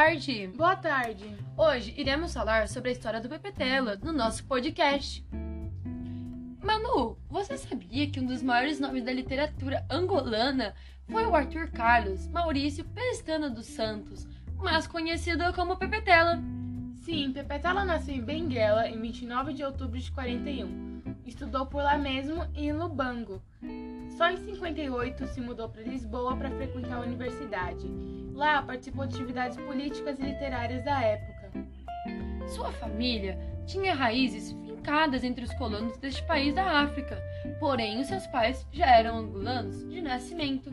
tarde! Boa tarde! Hoje iremos falar sobre a história do Pepetela no nosso podcast. Manu, você sabia que um dos maiores nomes da literatura angolana foi o Arthur Carlos Maurício Pestana dos Santos, mais conhecido como Pepetela? Sim, Pepetela nasceu em Benguela em 29 de outubro de 41. Estudou por lá mesmo e em Lubango. Só em 58 se mudou para Lisboa para frequentar a universidade. Lá participou de atividades políticas e literárias da época. Sua família tinha raízes fincadas entre os colonos deste país da África, porém os seus pais já eram angolanos de nascimento.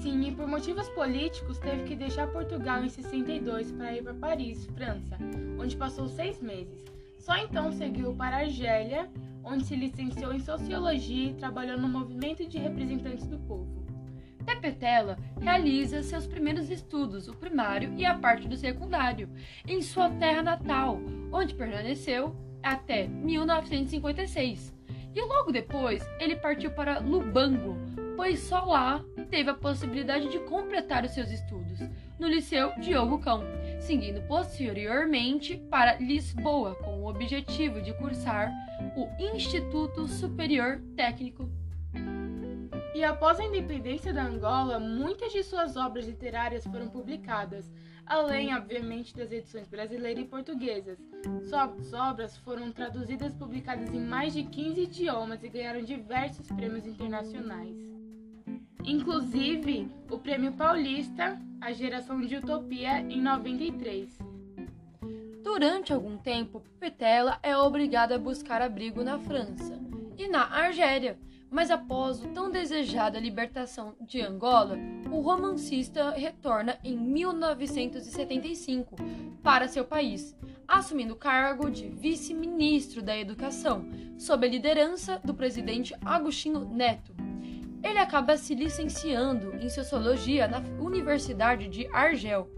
Sim, e por motivos políticos teve que deixar Portugal em 62 para ir para Paris, França, onde passou seis meses. Só então seguiu para Argélia, onde se licenciou em Sociologia e trabalhou no movimento de representantes do povo. Pepetela realiza seus primeiros estudos, o primário e a parte do secundário, em sua terra natal, onde permaneceu até 1956. E logo depois ele partiu para Lubango, pois só lá teve a possibilidade de completar os seus estudos, no Liceu Diogo Cão, seguindo posteriormente para Lisboa, com o objetivo de cursar o Instituto Superior Técnico e após a independência da Angola, muitas de suas obras literárias foram publicadas, além, obviamente, das edições brasileira e portuguesas. Suas obras foram traduzidas e publicadas em mais de 15 idiomas e ganharam diversos prêmios internacionais. Inclusive, o Prêmio Paulista, A Geração de Utopia, em 93. Durante algum tempo, Petela é obrigada a buscar abrigo na França e na Argélia mas após o tão desejada libertação de Angola, o romancista retorna em 1975 para seu país, assumindo o cargo de vice-ministro da Educação, sob a liderança do presidente Agostinho Neto. Ele acaba se licenciando em Sociologia na Universidade de Argel,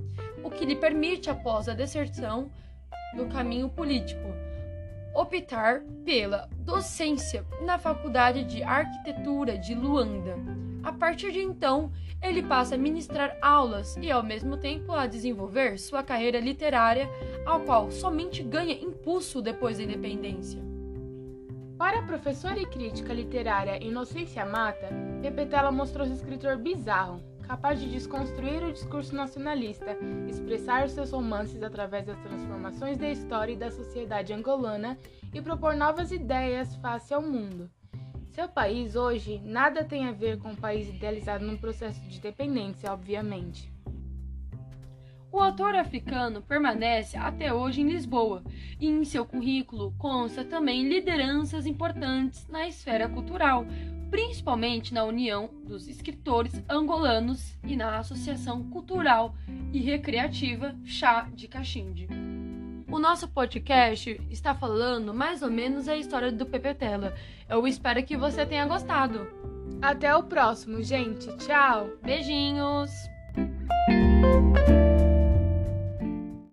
o que lhe permite, após a deserção do caminho político, optar pela docência na Faculdade de Arquitetura de Luanda. A partir de então, ele passa a ministrar aulas e, ao mesmo tempo, a desenvolver sua carreira literária, ao qual somente ganha impulso depois da independência. Para a professora e crítica literária Inocência Mata, Pepetela mostrou-se escritor bizarro, capaz de desconstruir o discurso nacionalista, expressar seus romances através das transformações da história e da sociedade angolana e propor novas ideias face ao mundo. Seu país hoje nada tem a ver com o país idealizado num processo de dependência, obviamente. O autor africano permanece até hoje em Lisboa e em seu currículo consta também lideranças importantes na esfera cultural, principalmente na União dos Escritores Angolanos e na Associação Cultural e Recreativa Chá de Caxinde. O nosso podcast está falando mais ou menos a história do Pepetela. Eu espero que você tenha gostado. Até o próximo, gente. Tchau. Beijinhos.